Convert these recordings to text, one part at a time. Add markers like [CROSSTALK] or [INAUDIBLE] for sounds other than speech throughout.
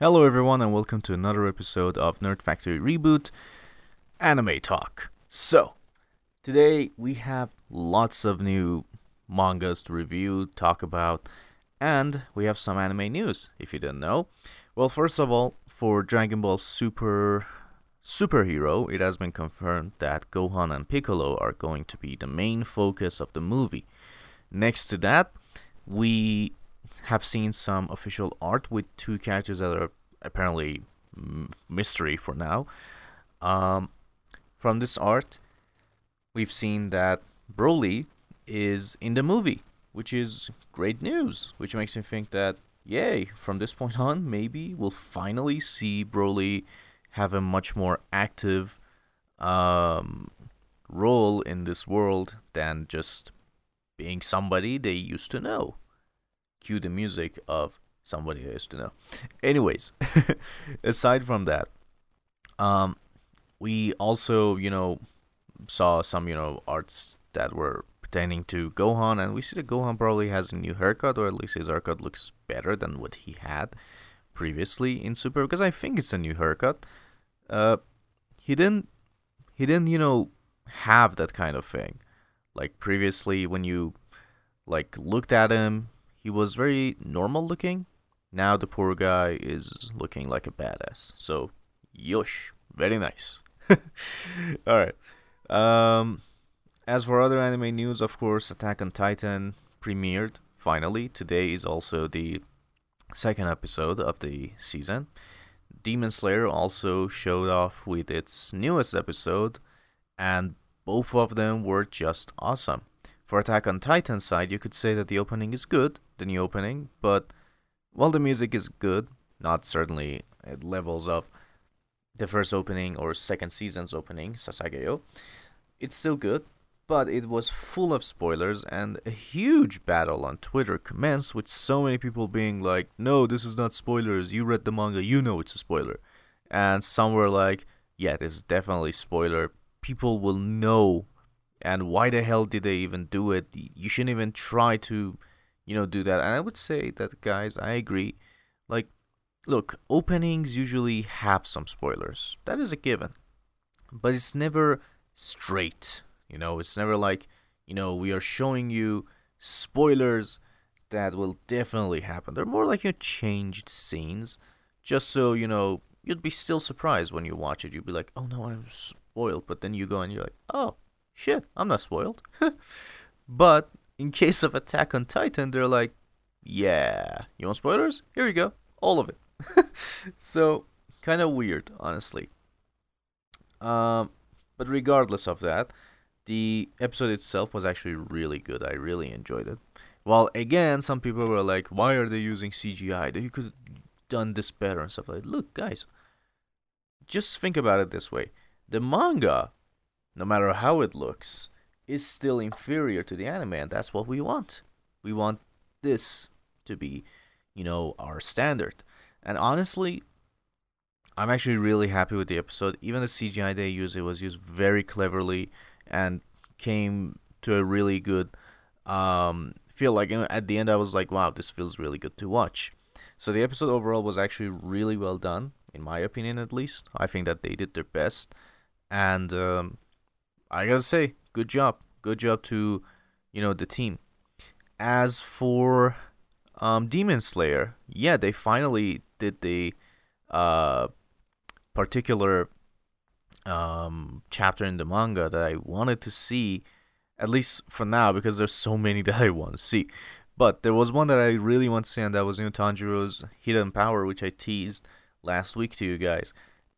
Hello, everyone, and welcome to another episode of Nerd Factory Reboot Anime Talk. So, today we have lots of new mangas to review, talk about, and we have some anime news, if you didn't know. Well, first of all, for Dragon Ball Super Superhero, it has been confirmed that Gohan and Piccolo are going to be the main focus of the movie. Next to that, we have seen some official art with two characters that are apparently mystery for now. Um, from this art, we've seen that Broly is in the movie, which is great news, which makes me think that, yay, from this point [LAUGHS] on, maybe we'll finally see Broly have a much more active um, role in this world than just being somebody they used to know. Cue the music of somebody they used to know. Anyways, [LAUGHS] aside from that, um, we also, you know, saw some, you know, arts that were pertaining to Gohan, and we see that Gohan probably has a new haircut, or at least his haircut looks better than what he had previously in Super, because I think it's a new haircut. Uh, he didn't, he didn't, you know, have that kind of thing. Like previously, when you like looked at him, he was very normal looking. Now the poor guy is looking like a badass. So, yosh, very nice. [LAUGHS] All right. Um, as for other anime news, of course, Attack on Titan premiered finally. Today is also the second episode of the season. Demon Slayer also showed off with its newest episode, and both of them were just awesome. For Attack on Titan side, you could say that the opening is good, the new opening, but while the music is good, not certainly at levels of the first opening or second season's opening, Sasageyo, it's still good, but it was full of spoilers and a huge battle on Twitter commenced with so many people being like, no, this is not spoilers, you read the manga, you know it's a spoiler. And some were like, yeah, this is definitely spoiler. People will know. And why the hell did they even do it? You shouldn't even try to, you know, do that. And I would say that, guys, I agree. Like, look, openings usually have some spoilers. That is a given. But it's never straight. You know, it's never like, you know, we are showing you spoilers that will definitely happen. They're more like your changed scenes, just so, you know, you'd be still surprised when you watch it. You'd be like, oh no, I'm spoiled. But then you go and you're like, oh, shit, I'm not spoiled. [LAUGHS] but in case of Attack on Titan, they're like, yeah, you want spoilers? Here you go, all of it. [LAUGHS] so, kind of weird, honestly. Um, but regardless of that, the episode itself was actually really good. I really enjoyed it. Well, again, some people were like, "Why are they using CGI? They could have done this better and stuff like." that. Look, guys, just think about it this way: the manga, no matter how it looks, is still inferior to the anime, and that's what we want. We want this to be, you know, our standard. And honestly, I'm actually really happy with the episode. Even the CGI they used, it was used very cleverly and came to a really good um, feel. Like at the end, I was like, wow, this feels really good to watch. So the episode overall was actually really well done, in my opinion, at least. I think that they did their best, and um, I gotta say, good job, good job to you know the team. As for um, Demon Slayer, yeah, they finally did the uh, particular um, chapter in the manga that I wanted to see, at least for now, because there's so many [LAUGHS] that I want to see. But there was one that I really want to see, and that was you know, Tanjiro's Hidden Power, which I teased last week to you guys,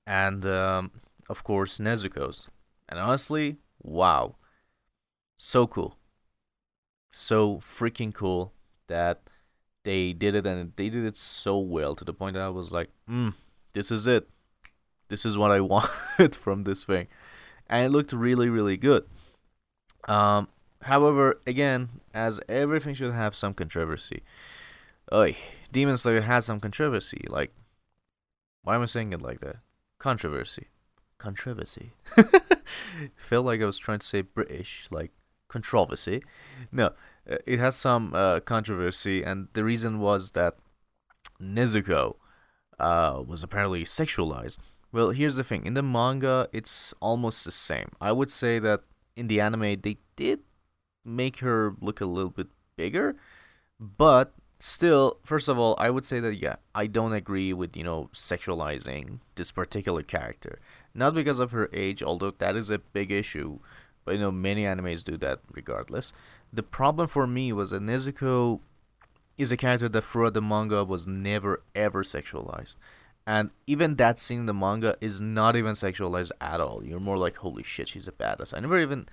and um, of course Nezuko's. And honestly, wow, so cool, so freaking cool that they did it, and they did it so well to the point that I was like, mm, this is it this is what I [LAUGHS] wanted from this thing. And it looked really, really good. Um, however, again, as everything should have some controversy. Oy, Demon Slayer had some controversy. Like, why am I saying it like that? Controversy. Controversy. [LAUGHS] Felt like I was trying to say British, like controversy. No, uh, it has some uh, controversy, and the reason was that Nezuko uh, was apparently sexualized. Well, here's the thing. In the manga, it's almost the same. I would say that in the anime, they did make her look a little bit bigger, but still, first of all, I would say that yeah, I don't agree with you know sexualizing this particular character. Not because of her age, although that is a big issue, but you know many animes do that regardless. The problem for me was that Nezuko is a character that throughout the manga was never ever sexualized. And even that scene in the manga is not even sexualized at all. You're more like, holy shit, she's a badass. I never even,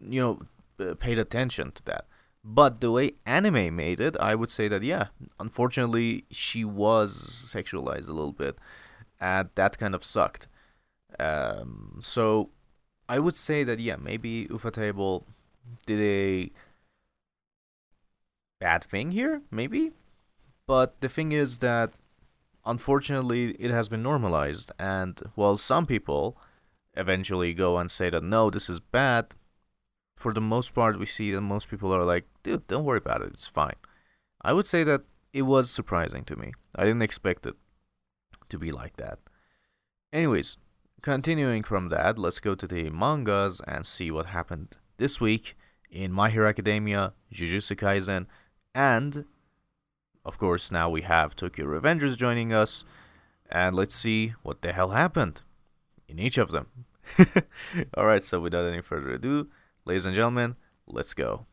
you know, uh, paid attention to that. But the way anime made it, I would say that, yeah, unfortunately, she was sexualized a little bit. And that kind of sucked. Um, so I would say that, yeah, maybe Ufotable did a bad thing here, maybe. But the thing is that unfortunately, it has been normalized. And while some people eventually go and say that no, this is bad, for the most part, we see that most people are like, dude, don't worry about it, it's fine. I would say that it was surprising to me. I didn't expect it to be like that. Anyways, continuing from that, let's go to the mangas and see what happened this week in My Hero Academia, Jujutsu Kaisen, and of course, now we have Tokyo Revengers joining us, and let's see what the hell happened in each of them. [LAUGHS] Alright, so without any further ado, ladies and gentlemen, let's go.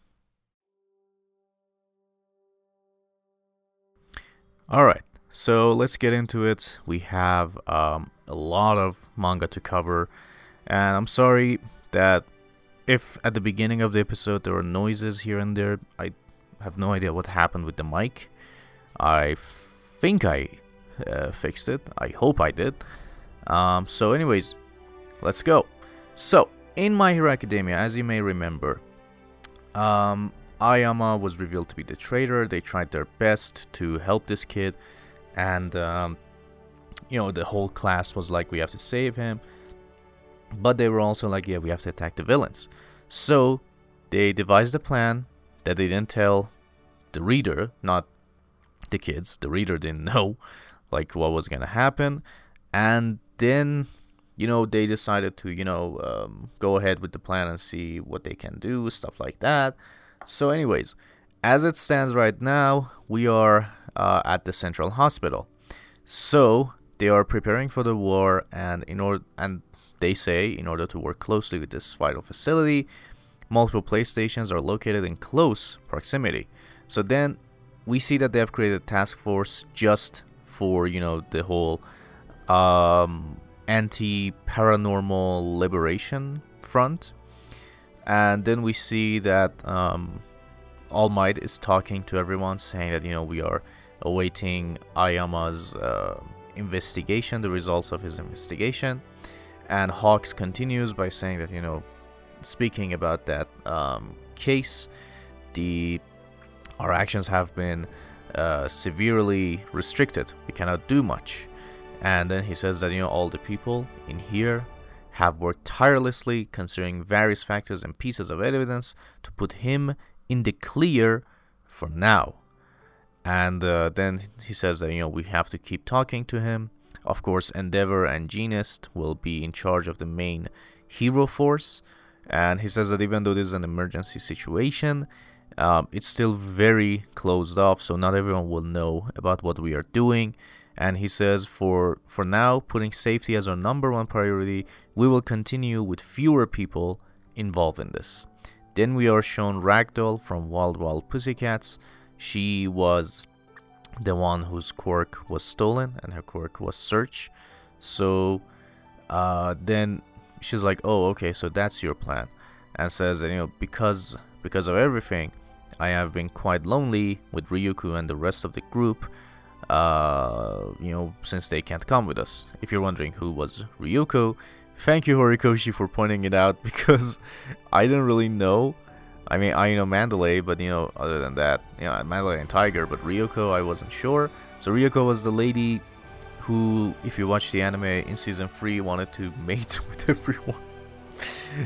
Alright, so let's get into it. We have um, a lot of manga to cover, and I'm sorry that if at the beginning of the episode there were noises here and there, I have no idea what happened with the mic. I think I uh, fixed it. I hope I did. Um, so, anyways, let's go. So, in My Hero Academia, as you may remember, um, Ayama was revealed to be the traitor. They tried their best to help this kid, and um, you know the whole class was like, "We have to save him," but they were also like, "Yeah, we have to attack the villains." So they devised a plan that they didn't tell the reader, not the kids, the reader didn't [LAUGHS] know like what was gonna happen, and then you know they decided to you know um, go ahead with the plan and see what they can do, stuff like that. So, anyways, as it stands right now, we are uh, at the central hospital. So they are preparing for the war, and in order and they say in order to work closely with this vital facility, multiple playstations are located in close proximity. So then we see that they have created a task force just for you know the whole um, anti paranormal liberation front, and then we see that um, All Might is talking to everyone, saying that you know we are awaiting Ayama's uh, investigation, the results of his investigation, and Hawks continues by saying that you know speaking about that um, case, the our actions have been uh, severely restricted. We cannot do much. And then he says that, you know, all the people in here have worked tirelessly considering various factors and pieces of evidence to put him in the clear for now. And uh, then he says that, you know, we have to keep talking to him. Of course, Endeavor and Jeanist will be in charge of the main hero force. And he says that even though this is an emergency situation, um, it's still very closed off, so not everyone will know about what we are doing. And he says, for for now, putting safety as our number one priority, we will continue with fewer people involved in this. Then we are shown Ragdoll from Wild Wild Pussycats. She was the one whose quirk was stolen, and her quirk was search. So uh, then she's like, "Oh, okay, so that's your plan," and says that you know because because of everything, I have been quite lonely with Ryuko and the rest of the group, uh, you know, since they can't come with us. If you're wondering who was Ryuko, thank you Horikoshi for pointing it out [LAUGHS] because I didn't really know. I mean, I know Mandalay, but you know, other than that, you know, Mandalay and Tiger, but Ryuko, I wasn't sure. So Ryuko was the lady who, if you watch the anime in season 3, wanted to [LAUGHS] mate [LAUGHS] with everyone.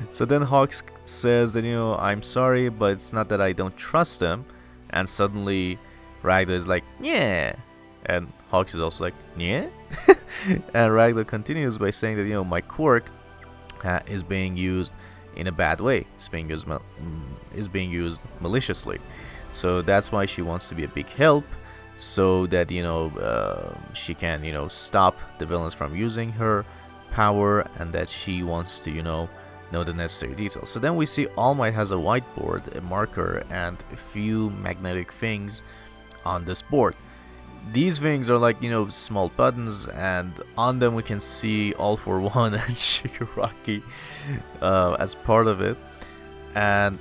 so then Hawks says that, you know, I'm sorry, but it's not that I don't trust them. And suddenly Ragdoll is like, yeah, And Hawks is also like, yeah? [LAUGHS] and Ragnar continues by saying that, you know, my quirk uh, is being used in a bad way. It's being used, mm, is being used maliciously. So that's why she wants to be a big help so that, you know, uh, she can, you know, stop the villains from using her power and that she wants to, you know, know the necessary details. So then we see All Might has a whiteboard, a marker, and a few magnetic things on this board. These things are like, you know, small buttons, and on them we can see All for [LAUGHS] One and Shigaraki uh, as part of it. And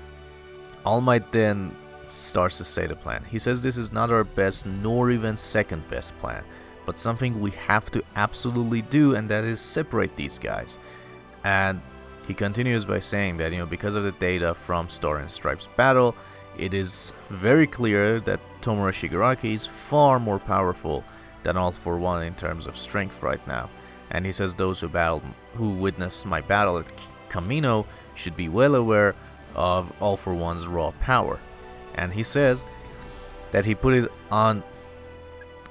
All Might then starts to say the plan. He says this is not our best nor even second best plan, but something we have to absolutely do, and that is separate these guys. And he continues by saying that, you know, because of the data from Star and Stripes battle, it is very clear that Tomura Shigaraki is far more powerful than All for One in terms of strength right now. And he says those who battle, who witnessed my battle at Kamino should be well aware of All for One's raw power. And he says that he put it on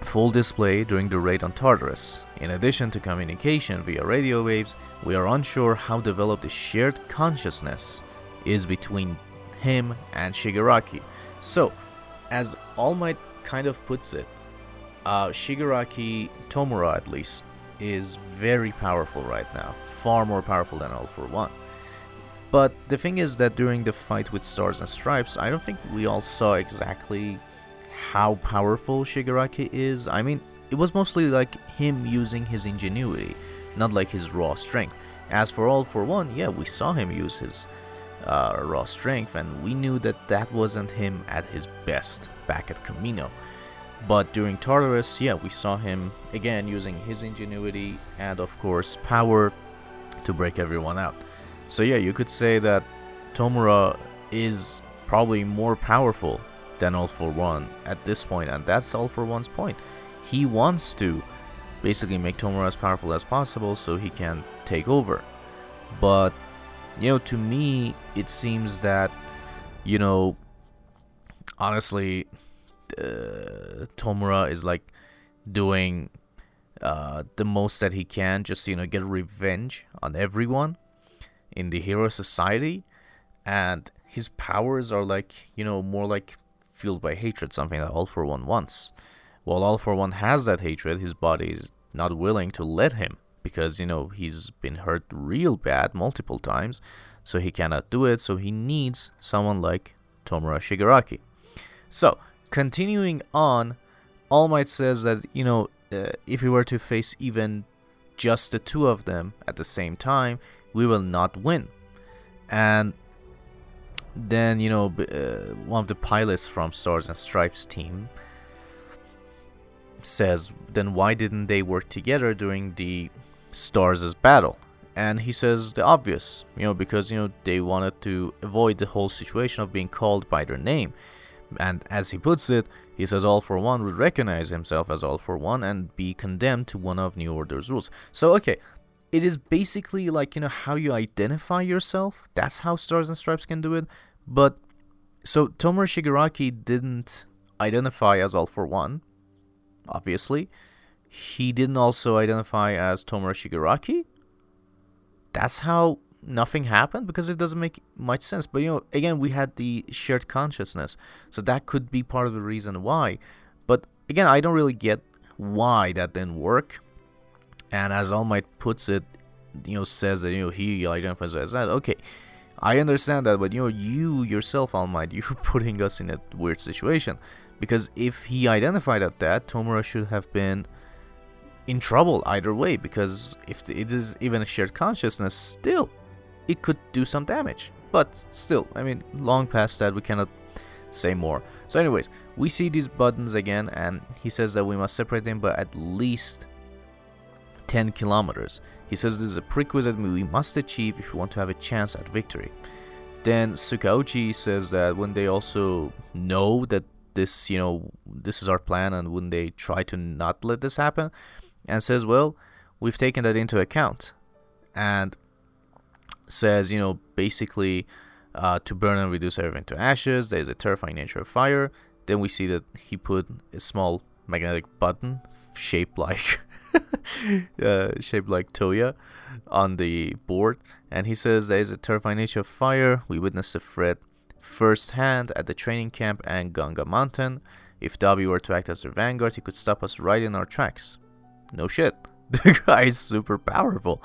full display during the raid on Tartarus. In addition to communication via radio waves, we are unsure how developed the shared consciousness is between him and Shigaraki. So, as All Might kind of puts it, uh, Shigaraki, Tomura at least, is very powerful right now, far more powerful than All for One. But the thing is that during the fight with Stars and Stripes, I don't think we all saw exactly how powerful Shigaraki is. I mean, it was mostly like him using his ingenuity, not like his raw strength. As for All for One, yeah, we saw him use his uh, raw strength, and we knew that that wasn't him at his best back at Kamino. But during Tartarus, yeah, we saw him again using his ingenuity and, of course, power to break everyone out. So, yeah, you could say that Tomura is probably more powerful than All for One at this point, and that's All for One's point. He wants to basically make Tomura as powerful as possible so he can take over. But, you know, to me, it seems that, you know, honestly, uh, Tomura is like doing uh, the most that he can just, you know, get revenge on everyone in the hero society. And his powers are like, you know, more like fueled by hatred, something that All for One wants. While All for One has that hatred, his body is not willing to let him because, you know, he's been hurt real bad multiple times, so he cannot do it, so he needs someone like Tomura Shigaraki. So, continuing on, All Might says that, you know, uh, if he were to face even just the two of them at the same time, we will not win. And then you know uh, one of the pilots from Stars and Stripes team says, then why didn't they work together during the Stars' battle? And he says the obvious, you know, because you know they wanted to avoid the whole situation of being called by their name. And as he puts it, he says All for One would recognize himself as All for One and be condemned to one of New Order's rules. So okay, it is basically like you know how you identify yourself. That's how Stars and Stripes can do it. But so Tomura Shigaraki didn't identify as All for One, obviously. He didn't also identify as Tomura Shigaraki. That's how nothing happened because it doesn't make much sense. But you know, again, we had the shared consciousness, so that could be part of the reason why. But again, I don't really get why that didn't work. And as All Might puts it, you know, says that you know he identifies as that. Okay, I understand that, but you know, you yourself, All Might, [LAUGHS] you're putting us in a weird situation. Because if he identified at that, Tomura should have been in trouble either way. Because if it is even a shared consciousness, still, it could do some damage. But still, I mean, long past that, we cannot say more. So, anyways, we see these buttons again, and he says that we must separate them but at least 10 kilometers. He says this is a prerequisite we must achieve if we want to have a chance at victory. Then Tsukauchi says that when they also know that this, you know, this is our plan and when they try to not let this happen, and says, well, we've taken that into account. And says, you know, basically uh, to burn and reduce everything to ashes, there's a terrifying nature of fire. Then we see that he put a small magnetic button shaped like [LAUGHS] uh, shaped like Toya on the board, and he says there is a terrifying nature of fire. We witnessed the threat firsthand at the training camp and Gunga Mountain. If Dabi were to act as their vanguard, he could stop us right in our tracks. No shit. [LAUGHS] The guy is super powerful.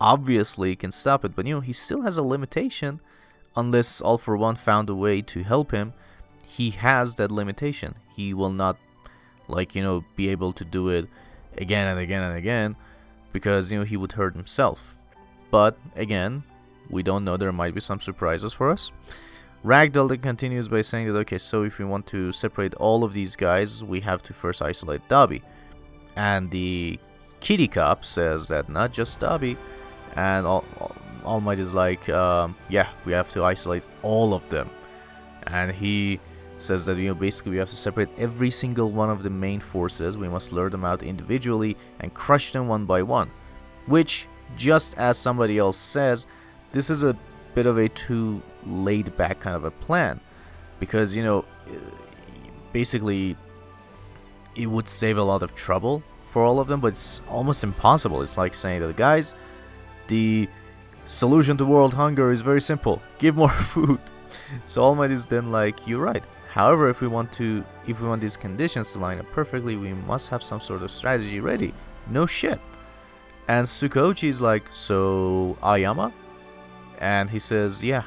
Obviously, he can stop it, but you know, he still has a limitation. Unless All for One found a way to help him, he has that limitation. He will not, like, you know, be able to do it again and again and again because, you know, he would hurt himself. But, again, we don't know. There might be some surprises for us. Ragdoll then continues by saying that, okay, so if we want to separate all of these guys, we have to first isolate Dabi. And the Kitty Cop says that not just Dabi, and All, all Might is like, um, yeah, we have to isolate all of them. And he says that you know basically we have to separate every single one of the main forces. We must lure them out individually and crush them one by one. Which, just as somebody else says, this is a bit of a too laid back kind of a plan, because you know, basically, it would save a lot of trouble for all of them, but it's almost impossible. It's like saying that guys, the solution to world hunger is very simple: give more [LAUGHS] food. So All Might is then like, you're right. However, if we want to, if we want these conditions to line up perfectly, we must have some sort of strategy ready. No shit. And Tsukuyoshi is like, so Ayama? And he says, yeah.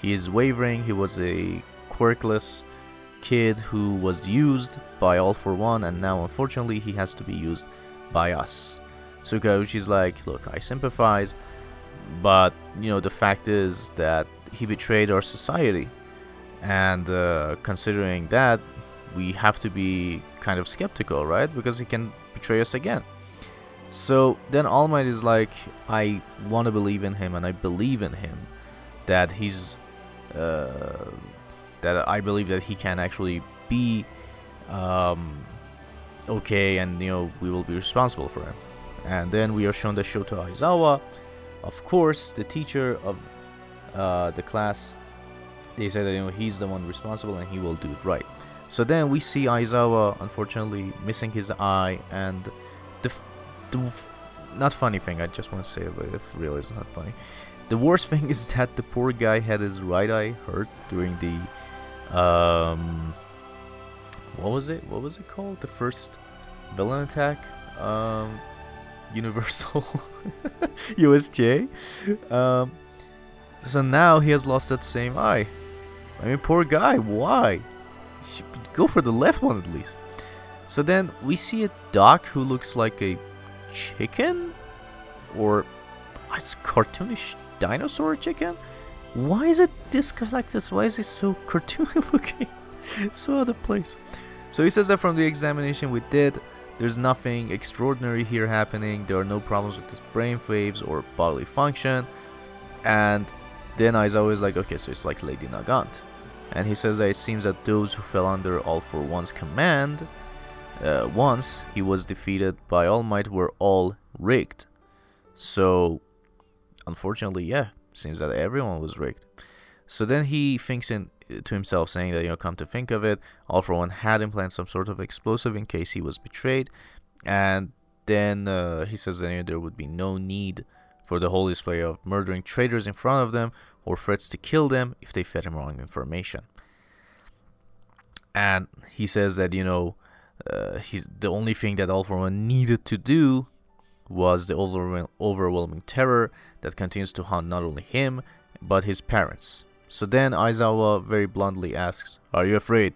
He is wavering. He was a quirkless kid who was used by All for One, and now unfortunately he has to be used by us. Tsukuyoshi is like, look, I sympathize, but you know the fact is that he betrayed our society, and uh, considering that, we have to be kind of skeptical, right? Because he can betray us again. So then All Might is like, I want to believe in him, and I believe in him that he's, uh, that I believe that he can actually be, um, okay, and you know we will be responsible for him. And then we are shown that Shota Aizawa, of course, the teacher of uh, the class, they say that you know he's the one responsible and he will do it right. So then we see Aizawa unfortunately missing his eye, and the, f- the f- not funny thing I just want to say, but if really it's not funny. The worst [LAUGHS] thing is that the poor guy had his right eye hurt during the um what was it? What was it called? The first villain attack? Um [LAUGHS] Universal [LAUGHS] USJ. Um so now he has lost that same eye. I mean, poor guy, why? Go for the left one at least. So then we see a doc who looks like a chicken? Or it's cartoonish dinosaur chicken? Why is it this guy like this? Why is he so [LAUGHS] cartoony looking? so out of place. So he says that from the examination we did, there's nothing extraordinary here happening. There are no problems with his brain waves or bodily function. And then I was always like, okay, so it's like Lady Nagant. And he says that it seems that those who fell under All for One's command, uh, once he was defeated by All Might, were all rigged. So, unfortunately, yeah, seems that everyone was rigged. So then he thinks in to himself, saying that you know, come to think of it, All for One had implanted some sort of explosive in case he was betrayed, and then uh, he says that you know, there would be no need for the whole display of murdering traitors in front of them or threats to kill them if they fed him wrong information. And he says that, you know, uh, he's, the only thing that All for One needed to do was the overwhel- overwhelming terror that continues to haunt not only him, but his parents. So then Aizawa very bluntly asks, Are you afraid,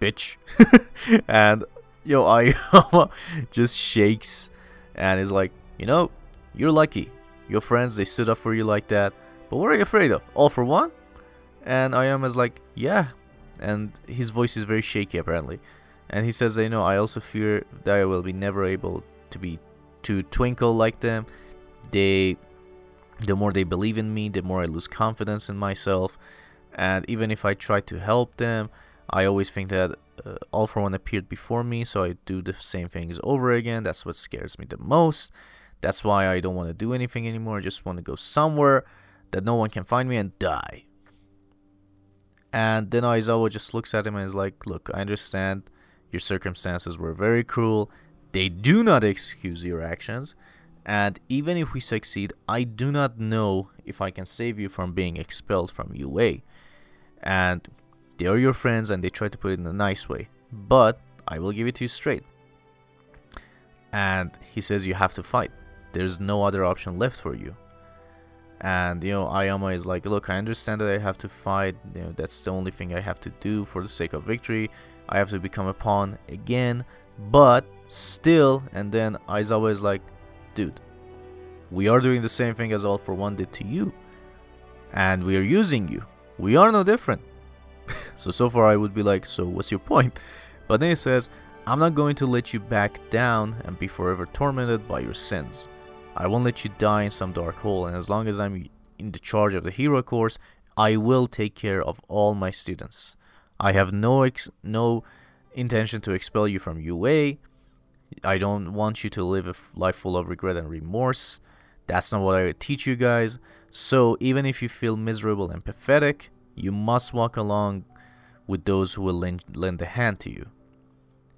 bitch? [LAUGHS] and, yo, [LAUGHS] Aizawa just shakes and is like, You know, you're lucky. Your friends, they stood up for you like that. But what are you afraid of? All for one? And Ayama's like, yeah. And his voice is very shaky apparently. And he says, you know, I also fear that I will be never able to be to twinkle like them. They the more they believe in me, the more I lose confidence in myself. And even if I try to help them, I always think that uh, All for One appeared before me, so I do the same things over again. That's what scares me the most. That's why I don't want to do anything anymore. I just want to go somewhere that no one can find me and die. And then Aizawa just looks at him and is like, Look, I understand Your circumstances were very cruel. They do not excuse your actions. And even if we succeed, I do not know if I can save you from being expelled from UA. And they are your friends and they try to put it in a nice way. But I will give it to you straight. And he says you have to fight. There's no other option left for you. And you know, Ayama is like, look, I understand that I have to fight. You know, that's the only thing I have to do for the sake of victory. I have to become a pawn again, but still. And then Aizawa is like, dude, we are doing the same thing as All for One did to you, and we are using you. We are no different. [LAUGHS] so so far I would be like, so what's your point? But then he says, I'm not going to let you back down and be forever tormented by your sins. I won't let you die in some dark hole, and as long as I'm in the charge of the hero course, I will take care of all my students. I have no ex- no intention to expel you from UA. I don't want you to live a f- life full of regret and remorse. That's not what I would teach you guys. So even if you feel miserable and pathetic, you must walk along with those who will lend, lend a hand to you.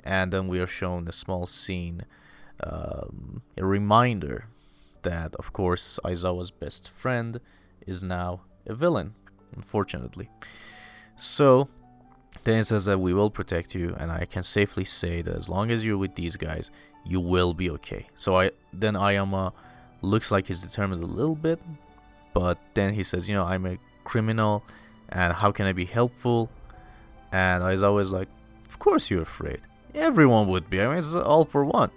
And then we are shown a small scene, um, a reminder that, of course, Aizawa's best friend is now a villain, unfortunately. So, then says that we will protect you, and I can safely say that as long as you're with these guys, you will be okay. So I then Ayama looks like he's determined a little bit, but then he says, you know, I'm a criminal, and how can I be helpful? And I was always like, of course you're afraid. Everyone would be. I mean, it's all for one.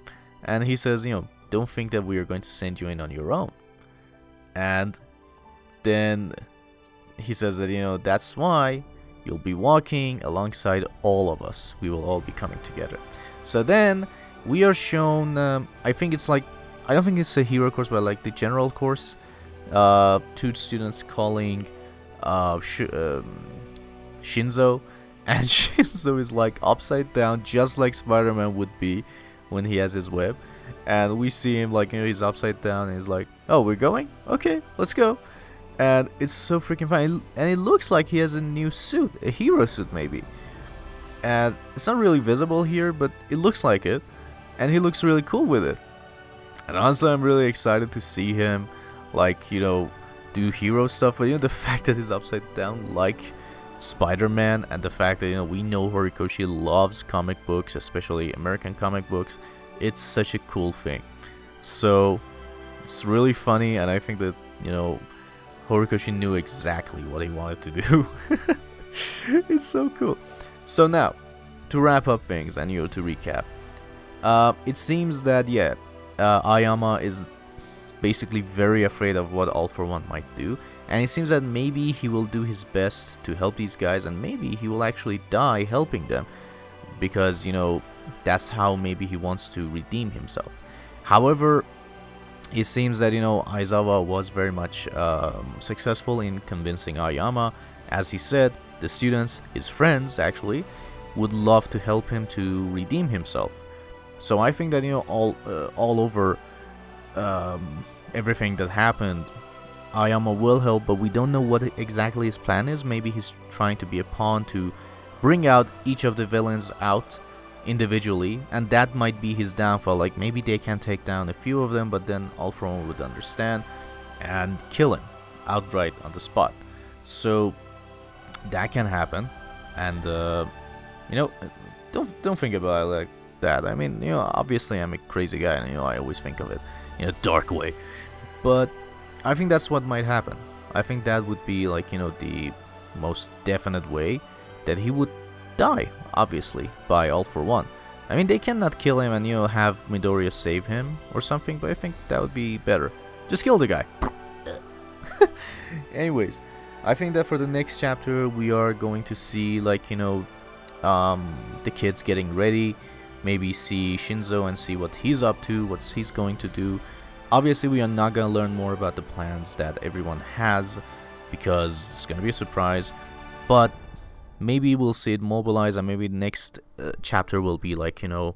And he says, you know, don't think that we are going to send you in on your own. And then he says that, you know, that's why you'll be walking alongside all of us. We will all be coming together. So then we are shown, um, I think it's like, I don't think it's a hero course, but like the general course. Uh, two students calling uh, Sh- um, Shinso, [LAUGHS] and Shinso is like upside down, just like Spider Man would be when he has his web and we see him like you know he's upside down and he's like oh we're going? Okay let's go. And it's so freaking fun and it looks like he has a new suit a hero suit maybe. And it's not really visible here but it looks like it. And he looks really cool with it. And honestly i'm really excited to see him like you know do hero stuff. But you know the [LAUGHS] fact that he's upside down like spider-man and the fact that you know we know horikoshi loves comic books especially american comic books it's such a cool thing. So it's really funny, and I think that you know Horikoshi knew exactly what he wanted to do. [LAUGHS] it's so cool. So now, to wrap up things and you know to recap, uh, it seems that yeah, uh, Ayama is basically very afraid of what All for One might do, and it seems that maybe he will do his best to help these guys, and maybe he will actually die helping them, because you know that's how maybe he wants to redeem himself. However, it seems that you know Aizawa was very much um, successful in convincing Ayama. As he said, the students, his friends actually, would love to help him to redeem himself. So I think that you know all uh, all over um, everything that happened, Ayama will help, but we don't know what exactly his plan is. Maybe he's trying to be a pawn to bring out each of the villains out individually, and that might be his downfall. Like maybe they can take down a few of them, but then One would understand and kill him outright on the spot. So that can happen, and uh, you know, don't don't think about it like that. I mean, you know, obviously I'm a crazy guy, and you know, I always think of it in a dark way, but I think that's what might happen. I think that would be like you know the most definite way that he would die obviously, by All for One. I mean, they cannot kill him and, you know, have Midoriya save him or something, but I think that would be better. Just kill the guy. [LAUGHS] Anyways, I think that for the next chapter, we are going to see, like, you know, um, the kids getting ready. Maybe see Shinso and see what he's up to, what he's going to do. Obviously, we are not going to learn more about the plans that everyone has because it's going to be a surprise. But maybe we'll see it mobilize and maybe the next uh, chapter will be like you know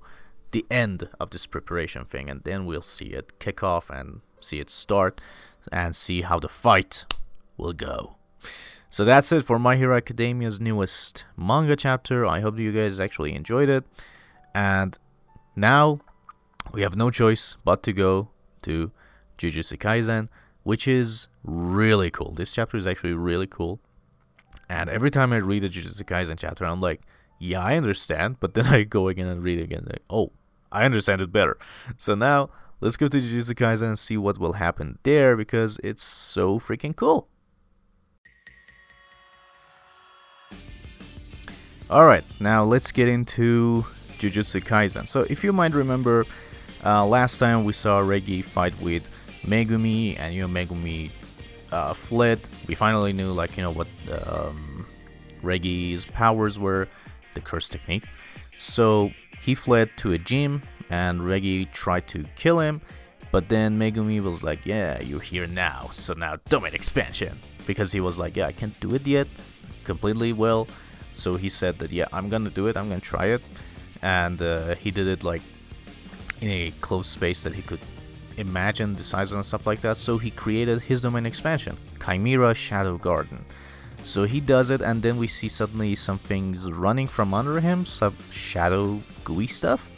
the end of this preparation thing and then we'll see it kick off and see it start and see how the fight will go so that's it for my hero academia's newest manga chapter i hope you guys actually enjoyed it And now we have no choice but to go to Jujutsu Kaisen, which is really cool. This chapter is actually really cool. And every time I read the Jujutsu Kaisen chapter, I'm like, yeah, I understand. But then [LAUGHS] I go again and read again. Like, oh, I understand it better. So now let's go to Jujutsu Kaisen and see what will happen there because it's so freaking cool. Alright, now let's get into Jujutsu Kaisen. So if you might remember, uh, last time we saw Reggie fight with Megumi, and you know Megumi uh, fled. We finally knew like you know what um, Reggie's powers were, the curse technique. So he fled to a gym, and Reggie tried to kill him. But then Megumi was like, "Yeah, you're here now, so now domain expansion." Because he was like, "Yeah, I can't do it yet, completely well." So he said that, "Yeah, I'm gonna do it. I'm gonna try it." And uh, he did it like in a closed space that he could imagine the size and stuff like that. So he created his domain expansion, Chimera Shadow Garden. So he does it, and then we see suddenly some things running from under him, some shadow gooey stuff.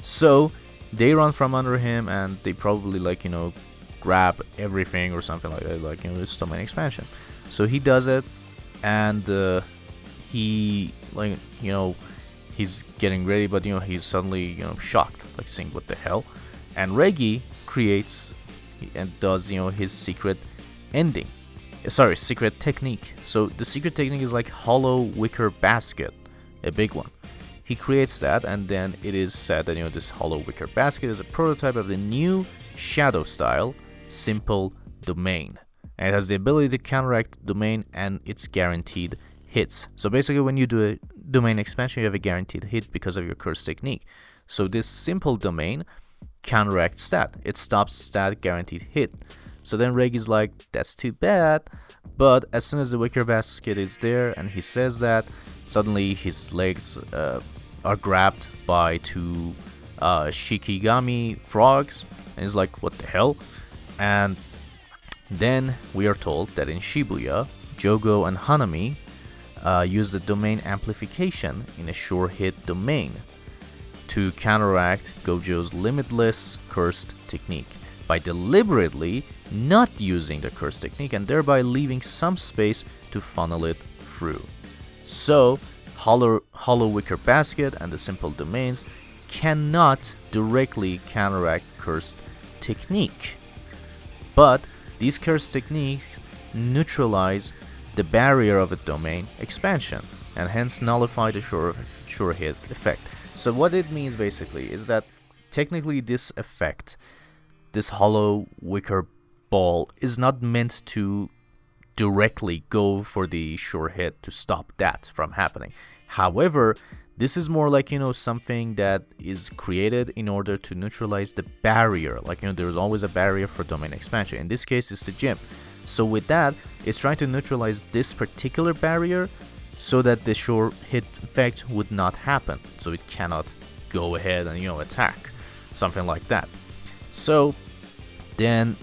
So they run from under him, and they probably like you know grab everything or something like that, like you know, it's domain expansion. So he does it, and uh, he like you know he's getting ready, but you know he's suddenly you know shocked, like saying what the hell, and Reggie creates and does you know his secret ending. Uh, sorry secret technique. So the secret technique is like hollow wicker basket a big one. He creates that and then it is said that you know this hollow wicker basket is a prototype of the new shadow style simple domain. And it has the ability to counteract domain and its guaranteed hits. So basically when you do a domain expansion you have a guaranteed hit because of your curse technique. So this simple domain counteracts that. It stops that guaranteed hit. So then Reggie's like, that's too bad. But as soon as the wicker basket is there and he says that, suddenly his legs uh, are grabbed by two uh, Shikigami frogs. And he's like, what the hell? And then we are told that in Shibuya, Jogo and Hanami uh, use the domain amplification in a sure hit domain to counteract Gojo's limitless cursed technique by deliberately not using the curse technique and thereby leaving some space to funnel it through. So, Hollow, Hollow Wicker Basket and the Simple Domains cannot directly counteract cursed technique. But these cursed techniques neutralize the barrier of a domain expansion and hence nullify the sure, sure hit effect. So what it means basically is that technically this effect, this hollow wicker ball, is not meant to directly go for the sure hit to stop that from happening. However, this is more like you know something that is created in order to neutralize the barrier. Like you know, there's always a barrier for domain expansion. In this case, it's the gym. So with that, it's trying to neutralize this particular barrier so that the sure hit effect would not happen. So it cannot go ahead and you know attack, something like that. So then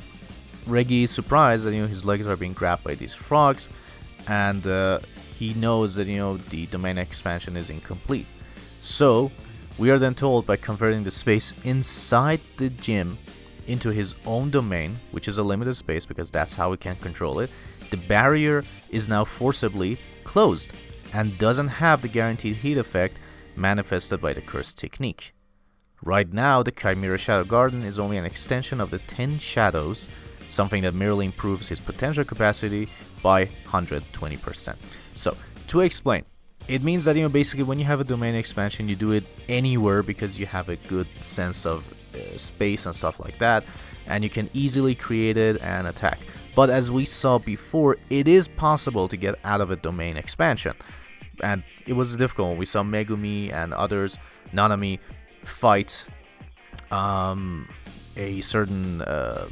Reggie is surprised that you know his legs are being grabbed by these frogs, and uh, he knows that you know the domain expansion is incomplete. So we are then told by converting the space inside the gym into his own domain, which is a limited space because that's how we can control it. The barrier is now forcibly closed and doesn't have the guaranteed heat effect manifested by the curse technique. Right now, the Chimera Shadow Garden is only an extension of the 10 shadows, something that merely improves his potential capacity by 120%. So, to explain, it means that you know basically when you have a domain expansion, you do it anywhere because you have a good sense of uh, space and stuff like that, and you can easily create it and attack. But as we saw before, it is possible to get out of a domain expansion and it was difficult. We saw Megumi and others, Nanami, fight um, a certain. Uh,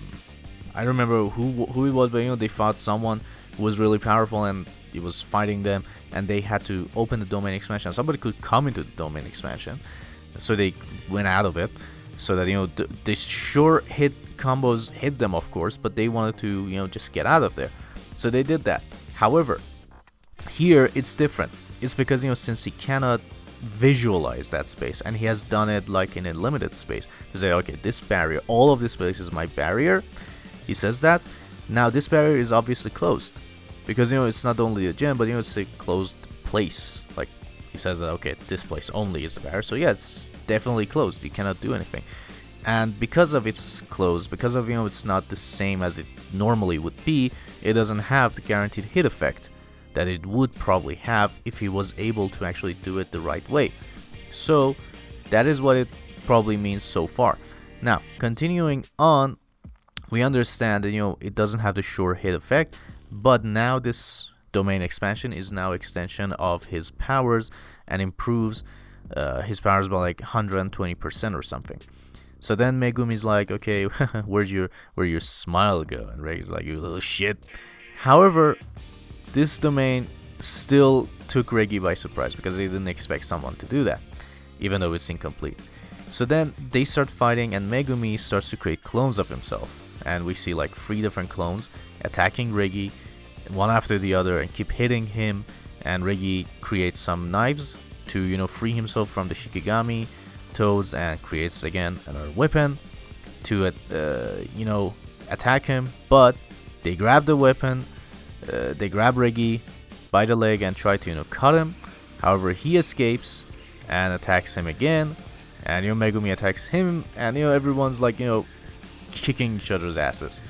I don't remember who who it was, but you know they fought someone who was really powerful and he was fighting them, and they had to open the domain expansion. Somebody could come into the domain expansion, so they went out of it, so that you know the, the sure hit combos hit them, of course, but they wanted to you know just get out of there, so they did that. However, here it's different it's because you know since he cannot visualize that space and he has done it like in a limited space to say okay this barrier all of this space is my barrier he says that. Now this barrier is obviously closed because you know it's not only a gym but you know it's a closed place. Like he says that okay this place only is the barrier. So yeah it's definitely closed. You cannot do anything. And because of its closed because of you know it's not the same as it normally would be it doesn't have the guaranteed hit effect that it would probably have if he was able to actually do it the right way. So that is what it probably means so far. Now, continuing on, we understand that you know it doesn't have the sure hit effect, but now this domain expansion is now extension of his powers and improves uh, his powers by like 120% or something. So then Megumi's like, okay, [LAUGHS] where'd your where your smile go? And Rei's like, you little shit. However, this domain still took Reggie by surprise because they didn't expect someone to do that, even though it's incomplete. So then they start fighting, and Megumi starts to create clones of himself. And we see like three different clones attacking Reggie, one after the other, and keep hitting him. And Reggie creates some knives to, you know, free himself from the Shikigami toads and creates again another weapon to, uh, you know, attack him. But they grab the weapon uh, they grab Reggie by the leg and try to you know cut him. However, he escapes and attacks him again. And you know Megumi attacks him, and you know everyone's like you know kicking each other's asses.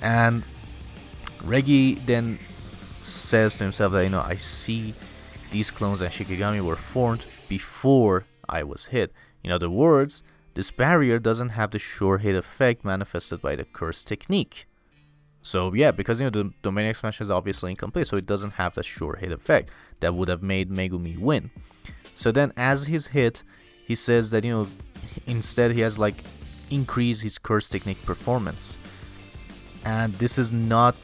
And Reggie then says to himself that you know I see these clones and Shikigami were formed before I was hit. In other words, this barrier doesn't have the sure hit effect manifested by the curse technique. So yeah, because you know the domain expansion is obviously incomplete, so it doesn't have the sure hit effect that would have made Megumi win. So then, as his hit, he says that you know instead he has like increase his curse technique performance, and this is not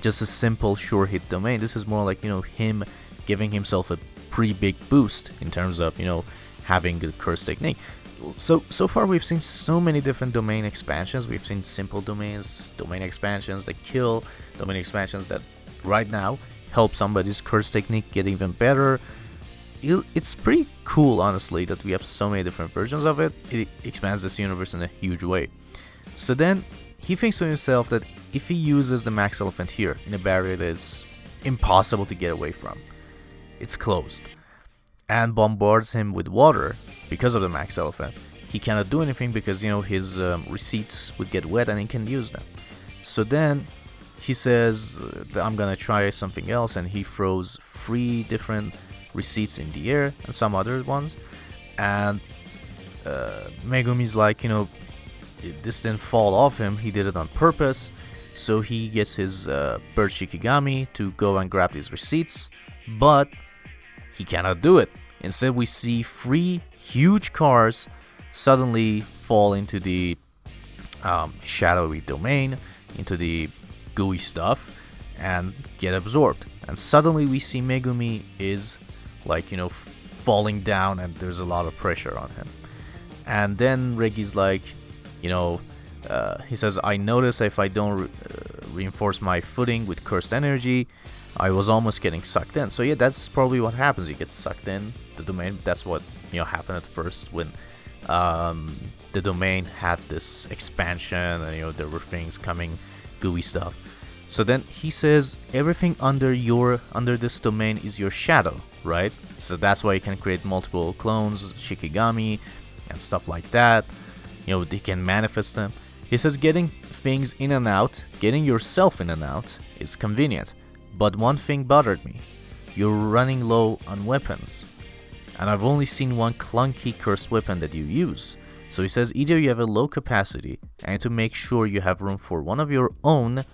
just a simple sure hit domain. This is more like you know him giving himself a pretty big boost in terms of you know having the curse technique so so far we've seen so many different domain expansions. We've seen simple domains, domain expansions that kill, domain expansions that right now help somebody's curse technique get even better. It's pretty cool, honestly, that we have so many different versions of it. It expands this universe in a huge way. So then he thinks to himself that if he uses the max elephant here in a barrier that is impossible to get away from, it's closed, and bombards him with water, because of the max elephant. He cannot do anything because you know his um, receipts would get wet and he can use them. So then he says, "I'm gonna try something else," and he throws three different receipts in the air and some other ones. And uh, Megumi's like, you know, this didn't fall off him. He did it on purpose. So he gets his uh, bird Shikigami to go and grab these receipts, but he cannot do it. Instead, we see three huge cars suddenly fall into the um, shadowy domain, into the gooey stuff, and get absorbed. And suddenly we see Megumi is like, you know, falling down and there's a lot of pressure on him. And then Reggie's like, you know, uh, he says, I notice if I don't re- uh, reinforce my footing with cursed energy, I was almost getting sucked in. So yeah, that's probably what happens. You get sucked in the domain. That's what you know happened at first when um, the domain had this expansion and you know there were things coming, gooey stuff. So then he says everything under your under this domain is your shadow, right? So that's why you can create multiple clones, Shikigami, and stuff like that. You know, they can manifest them. He says getting things in and out, getting yourself in and out is convenient. But one thing bothered me. You're running low on weapons and I've only seen one clunky cursed weapon that you use. So he says either you have a low capacity and to make sure you have room for one of your own,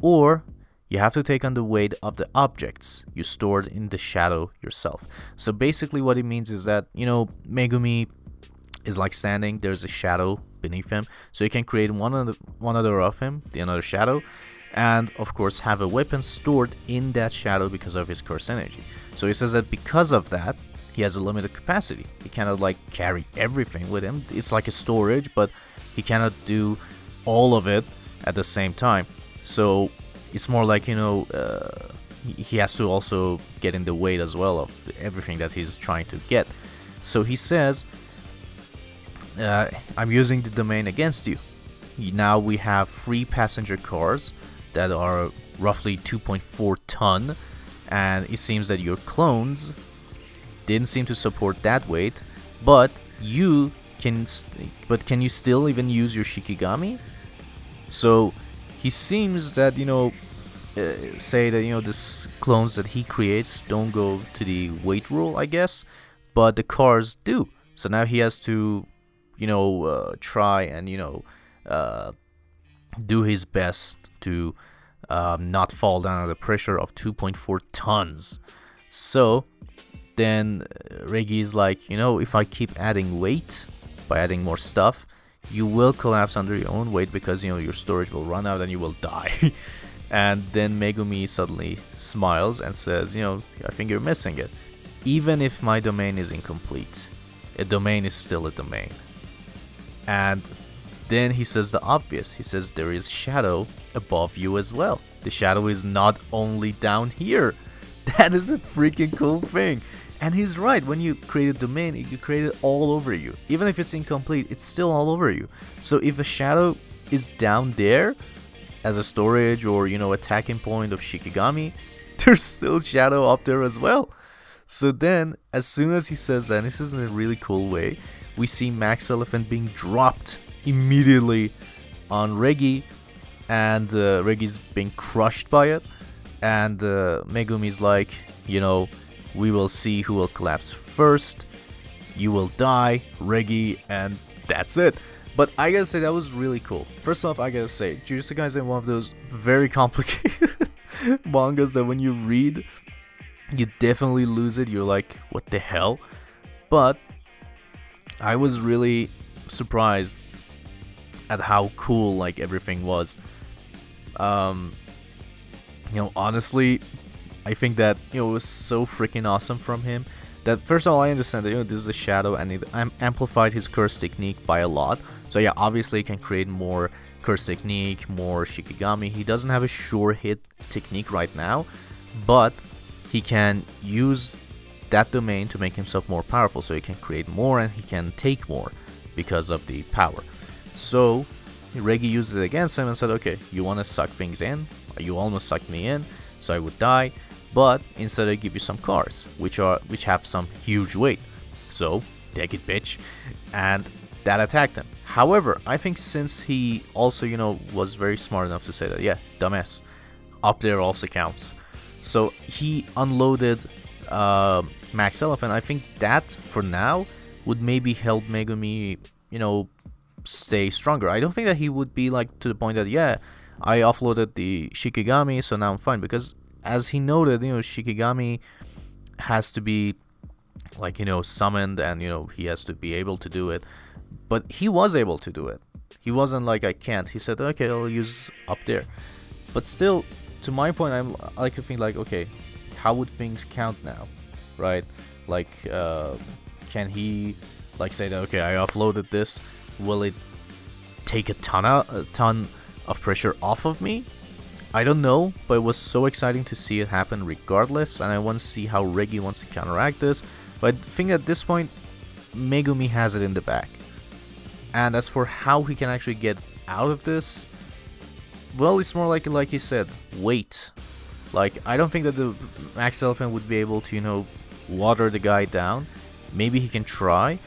or you have to take on the weight of the objects you stored in the shadow yourself. So basically, what it means is that, you know, Megumi is like standing, there's a shadow beneath him, so you can create one other, one other of him, the another shadow, and of course have a weapon stored in that shadow because of his curse energy. So he says that because of that, he has a limited capacity. He cannot like carry everything with him. It's like a storage, but he cannot do all of it at the same time. So it's more like you know uh, he has to also get in the weight as well of everything that he's trying to get. So he says, uh, I'm using the domain against you. Now we have three passenger cars that are roughly 2.4 ton, and it seems that your clones didn't seem to support that weight, but you can, st- but can you still even use your Shikigami? So he seems that you know, uh, say that you know this clones that he creates don't go to the weight rule, I guess, but the cars do. So now he has to, you know, uh, try and you know, uh, do his best to um, not fall down under the pressure of 2.4 tons. So then uh, Reggie is like, you know, if I keep adding weight by adding more stuff, you will collapse under your own weight because you know your storage will run out and you will die. [LAUGHS] and then Megumi suddenly smiles and says, you know, I think you're missing it. Even if my domain is incomplete, a domain is still a domain. And then he says the obvious. He says there is shadow above you as well. The shadow is not only down here. [LAUGHS] That is a freaking cool thing. And he's right. When you create a domain, you create it all over you. Even if it's incomplete, it's still all over you. So if a shadow is down there as a storage or you know attacking point of Shikigami, [LAUGHS] there's still shadow up there as well. So then, as soon as he says that, and this is in a really cool way, we see Max Elephant being dropped immediately on Reggie, and uh, Reggie's being crushed by it. And uh, Megumi's like, you know, we will see who will collapse first. You will die, Reggie, and that's it. But I gotta say that was really cool. First off, I gotta say, Jujutsu Kaisen is one of those very [LAUGHS] complicated mangas that when you read, you definitely lose it. You're like, what the hell? But I was really surprised at how cool like everything was. Um, you know, honestly, I think that you know it was so freaking awesome from him. That first of all, I understand that you know this is a shadow and it am- amplified his curse technique by a lot. So yeah, obviously he can create more curse technique, more shikigami. He doesn't have a sure hit technique right now, but he can use that domain to make himself more powerful. So he can create more and he can take more because of the power. So Reggie used it against him and said, "Okay, you want to suck things in? You almost sucked me in, so I would die." But instead I give you some cars, which are which have some huge weight. So take it, bitch, and that attacked him. However, I think since he also you know was very smart enough to say that yeah, dumbass, up there also counts. So he unloaded uh, Max Elephant. I think that for now would maybe help Megumi, you know, stay stronger. I don't think that he would be like to the point that yeah, I offloaded the Shikigami, so now I'm fine because as he noted, you know, Shikigami has to be like, you know, summoned and, you know, he has to be able to do it. But he was able to do it. He wasn't like, I can't. He said, okay, I'll use up there. But still, to my point, I'm I could think like, okay, how would things count now, right? Like, uh, can he like say that okay, I offloaded this? Will it take a ton of, a ton of pressure off of me? I don't know, but it was so exciting to see it happen regardless, and I want to see how Reggie wants to counteract this. But I think at this point, Megumi has it in the back. And as for how he can actually get out of this, well, it's more like like he said, wait. Like I don't think that the Max Elephant would be able to, you know, water the guy down. Maybe he can try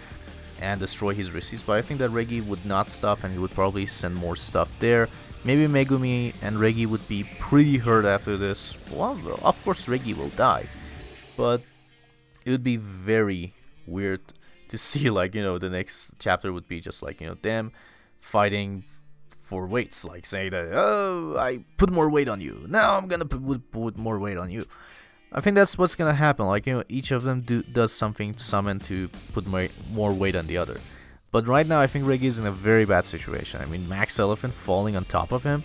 and destroy his receipts, but I think that Reggie would not stop and he would probably send more stuff there. Maybe Megumi and Reggie would be pretty hurt after this. Well, of course Reggie will die, but it would be very weird to see [LAUGHS] like you know the next chapter would be just like you know them fighting for weights, like say that oh I put more weight on you, now I'm gonna put, put more weight on you. I think that's what's gonna happen. Like you know, each of them do does something to summon to put more more weight on the other. But right now, I think Reggie is in a very bad situation. I mean, Max Elephant falling on top of him,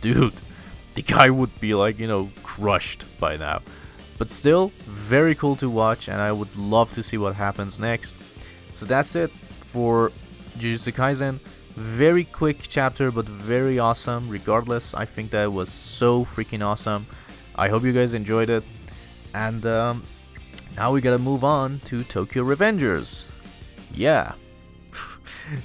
dude, [LAUGHS] the guy would be like you know crushed by now. But still, very cool to watch, and I would love to see what happens next. So that's it for Jujutsu Kaisen. Very quick chapter, but very awesome. Regardless, I think that was so freaking awesome. I hope you guys enjoyed it. And um, now we gotta move on to Tokyo Revengers. Yeah.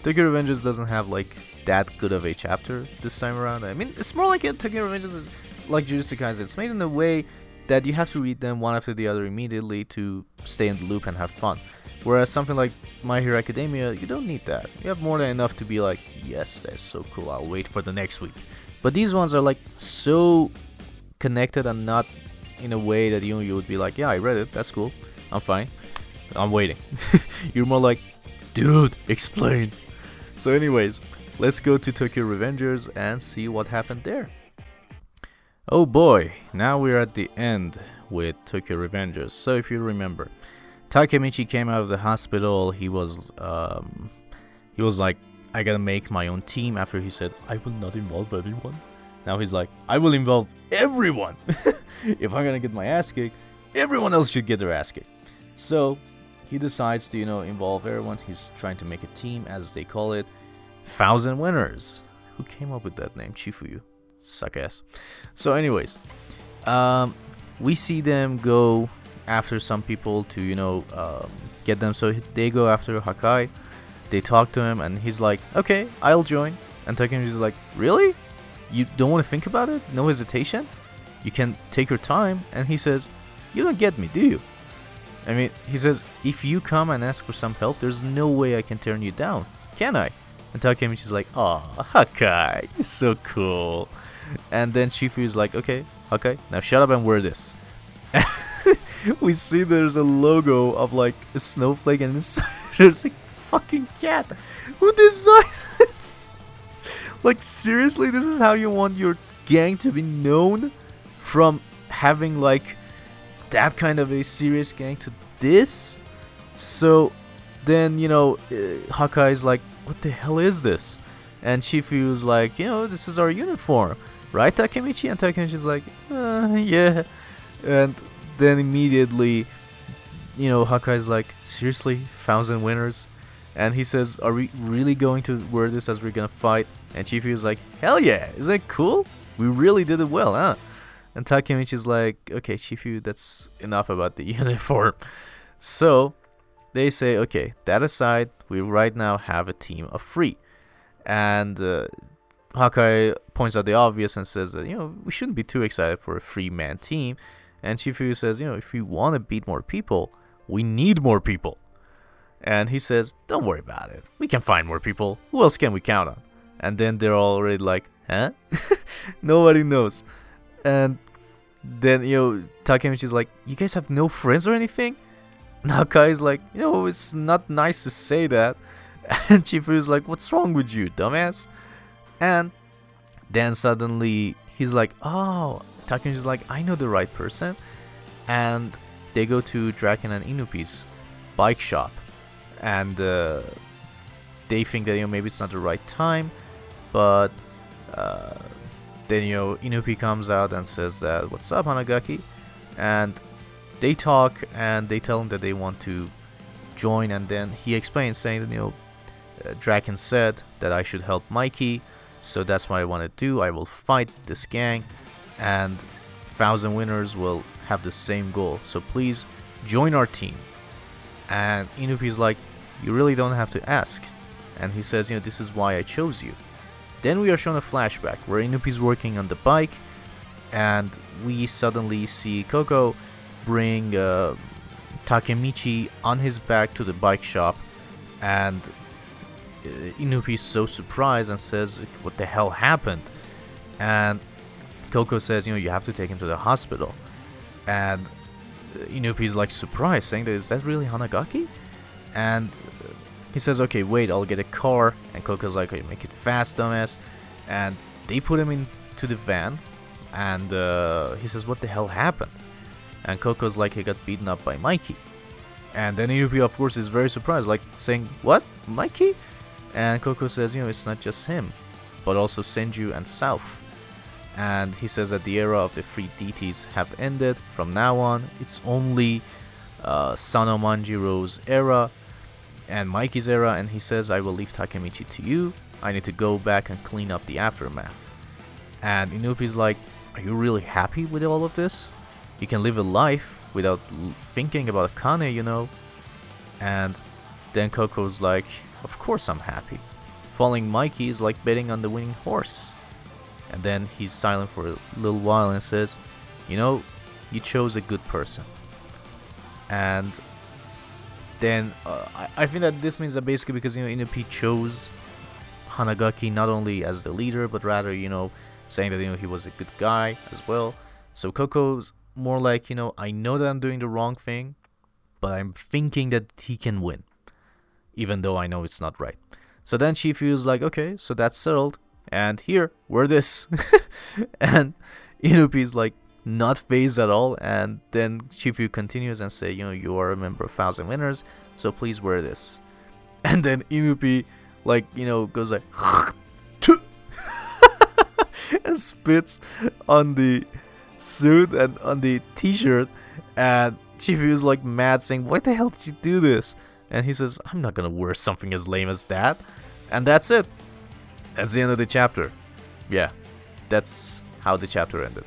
Tokyo Revengers doesn't have like that good of a chapter this time around. I mean, it's more like a Tokyo Revengers is like Jujutsu Kaisen. It's made in a way that you have to read them one after the other immediately to stay in the loop and have fun. Whereas something like My Hero Academia, you don't need that. You have more than enough to be like, yes, that's so cool. I'll wait for the next week. But these ones are like so connected and not in a way that you you would be like, yeah, I read it. That's cool. I'm fine. I'm waiting. [LAUGHS] You're more like, dude, explain. So, anyways, let's go to Tokyo Revengers and see what happened there. Oh boy, now we're at the end with Tokyo Revengers. So, if you remember, Takemichi came out of the hospital. He was, um, he was like, I gotta make my own team. After he said, I will not involve everyone. Now he's like, I will involve everyone. [LAUGHS] if I'm gonna get my ass kicked, everyone else should get their ass kicked. So he decides to, you know, involve everyone. He's trying to make a team, as they call it, Thousand Winters. Who came up with that name? Chifuyu. Suck ass. So, anyways, um, we see them go after some people to, you know, um, get them. So they go after Hakkai. They talk to him, and he's like, okay, I'll join. And Takemichi's like, really? You don't want to think about it? No hesitation? You can take your time. And he says, You don't get me, do you? I mean, he says, If you come and ask for some help, there's no way I can turn you down, can I? And Takemichi's like, Aw, Hakkai, you're so cool. And then Shifu is like, Okay, okay, now shut up and wear this. [LAUGHS] we see there's a logo of like a snowflake and [LAUGHS] there's a fucking cat. Who designed this? like seriously, this is how you want your gang to be known from having like that kind of a serious gang to this? So then, you know, uh, Hakkai is like, what the hell is this? And Shifu is like, you know, this is our uniform, right, Takemichi? And Takemichi's like, uh, yeah. And then immediately, you know, Hakkai's like, seriously, Thousand Winters? And he says, are we really going to wear this as we're gonna fight? And Shifu is like, hell yeah, is that cool? We really did it well, huh? And Takemichi is like, okay, Shifu, that's enough about the [LAUGHS] uniform. So they say, okay, that aside, we right now have a team of three. And uh, Hakkai points out the obvious and says that, you know, we shouldn't be too excited for a three man team. And Shifu says, you know, if we want to beat more people, we need more people. And he says, don't worry about it. We can find more people. Who else can we count on? And then they're already like, huh? [LAUGHS] Nobody knows. And then, you know, Takemichi's like, you guys have no friends or anything? [LAUGHS] Now Kai's like, you know, it's not nice to say that. [LAUGHS] And Chifu's like, what's wrong with you, dumbass? And then suddenly he's like, oh, Takemichi's like, I know the right person. And they go to Draken and Inupi's bike shop. And uh, they think that, you know, maybe it's not the right time. But uh, then you know Inupi comes out and says that what's up Hanagaki? And they talk and they tell him that they want to join. And then he explains saying that you know Draken said that I should help Mikey so that's what I want to do. I will fight this gang and Thousand Winters will have the same goal. So please join our team. And Inupi's like you really don't have to ask. And he says you know this is why I chose you then we are shown a flashback where Inupi's working on the bike, and we suddenly see Koko bring uh, Takemichi on his back to the bike shop, and uh, is so surprised and says, "What the hell happened?" And Koko says, "You know, you have to take him to the hospital." And uh, Inupi is like surprised, saying "Is that really Hanagaki? And uh, he says, okay, wait, I'll get a car. And Koko's like, okay, make it fast, dumbass. And they put him into the van. And uh, he says, what the hell happened? And Koko's like, he got beaten up by Mikey. And then Inupi, of course, is very surprised, like saying, what? Mikey? And Coco says, you know, it's not just him, but also Senju and South. And he says that the era of the three deities have ended. From now on, it's only uh, Sano Manjiro's era and Mikey's era, and he says, I will leave Takemichi to you. I need to go back and clean up the aftermath. And Inupi's like, Are you really happy with all of this? you can live a life without thinking about Kane, you know. And then Koko's like, of course I'm happy. Following Mikey is like betting on the winning horse. And then he's silent for a little while and says, you know, you chose a good person. And then uh, I, I think that this means that basically because you know Inupi chose Hanagaki not only as the leader but rather you know saying that you know he was a good guy as well. So Koko's more like you know I know that I'm doing the wrong thing, but I'm thinking that he can win, even though I know it's not right. So then she feels like okay, so that's settled, and here we're this, [LAUGHS] and Inupi's like not phased at all. And then Shifu continues and say, you know, you are a member of Thousand Winters, so please wear this. [LAUGHS] And then Inupi, like, you know, goes like, [LAUGHS] [LAUGHS] and spits on the suit and on the t-shirt. And Shifu is like mad, saying, why the hell did you do this? And he says, I'm not gonna wear something as lame as that. And that's it. That's the end of the chapter. Yeah, that's how the chapter ended.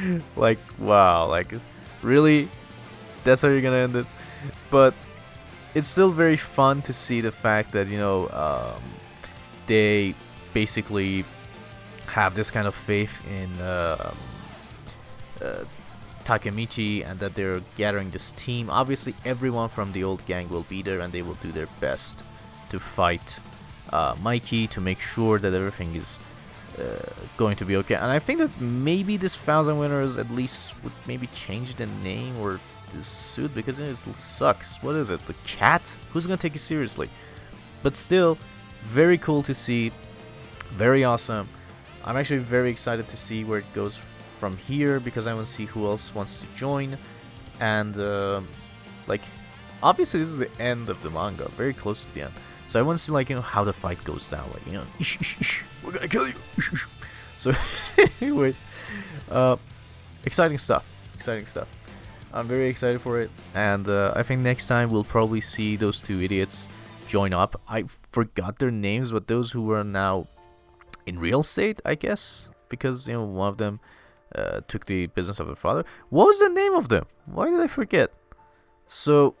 [LAUGHS] like wow like really that's how you're gonna end it but it's still very fun to see the fact that you know um, they basically have this kind of faith in um, uh, Takemichi and that they're gathering this team. Obviously, everyone from the old gang will be there and they will do their best to fight uh, Mikey to make sure that everything is uh, going to be okay. And I think that maybe this Thousand Winters at least would maybe change the name or the suit because it sucks. What is it? The cat? Who's gonna take you seriously? But still, very cool to see. Very awesome. I'm actually very excited to see where it goes from here because I want to see who else wants to join. And uh, like, obviously this is the end of the manga, very close to the end. So I want to see like you know how the fight goes down, like you know, [LAUGHS] we're gonna kill you. [LAUGHS] so, [LAUGHS] anyways, uh, exciting stuff, exciting stuff. I'm very excited for it, and uh, I think next time we'll probably see those two idiots join up. I forgot their names, but those who are now in real estate, I guess, because you know one of them uh, took the business of the father. What was the name of them? Why did I forget? So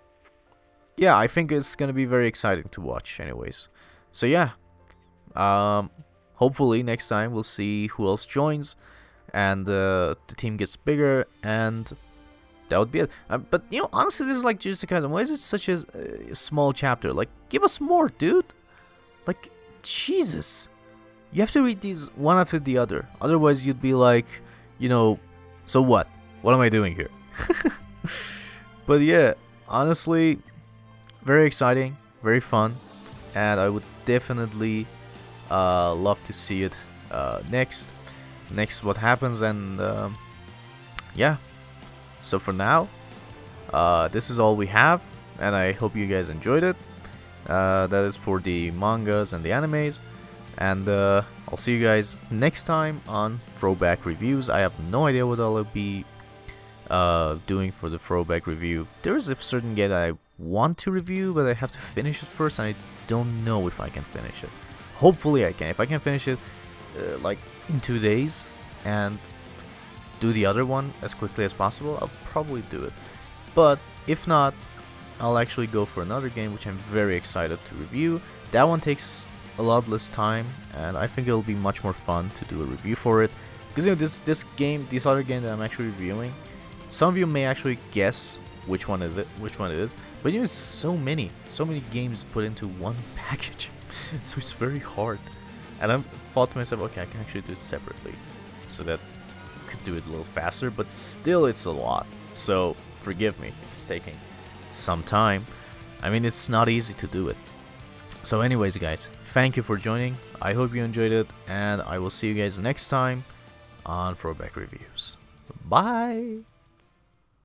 yeah, I think it's gonna be very exciting to watch, anyways. So yeah, um, hopefully next time we'll see who else joins, and uh, the team gets bigger, and that would be it. Uh, but you know, honestly, this is like Jujutsu Kaisen. Why is it such a, a small chapter? Like, give us more, dude. Like, Jesus, you have to read these one after the other. Otherwise, you'd be like, you know, so what? What am I doing here? [LAUGHS] but yeah, honestly, very exciting, very fun, and I would definitely uh, love to see it uh, next. Next, what happens, and um, yeah. So for now, uh, this is all we have, and I hope you guys enjoyed it. Uh, that is for the mangas and the animes, and uh, I'll see you guys next time on Throwback Reviews. I have no idea what I'll be uh, doing for the Throwback Review. There is a certain game I want to review, but I have to finish it first, and I don't know if I can finish it. Hopefully, I can. If I can finish it uh, like in two days and do the other one as quickly as possible, I'll probably do it. But if not, I'll actually go for another game which I'm very excited to review. That one takes a lot less time, and I think it'll be much more fun to do a review for it. Because you know this this game, this other game that I'm actually reviewing, some of you may actually guess which one is it, which one it is. But you know, so many, so many games put into one [LAUGHS] package, [LAUGHS] so it's very hard. And I thought to myself, okay, I can actually do it separately, so that I could do it a little faster. But still, it's a lot. So forgive me if it's taking some time. I mean, it's not easy to do it. So, anyways, guys, thank you for joining. I hope you enjoyed it, and I will see you guys next time on Throwback Reviews. Bye.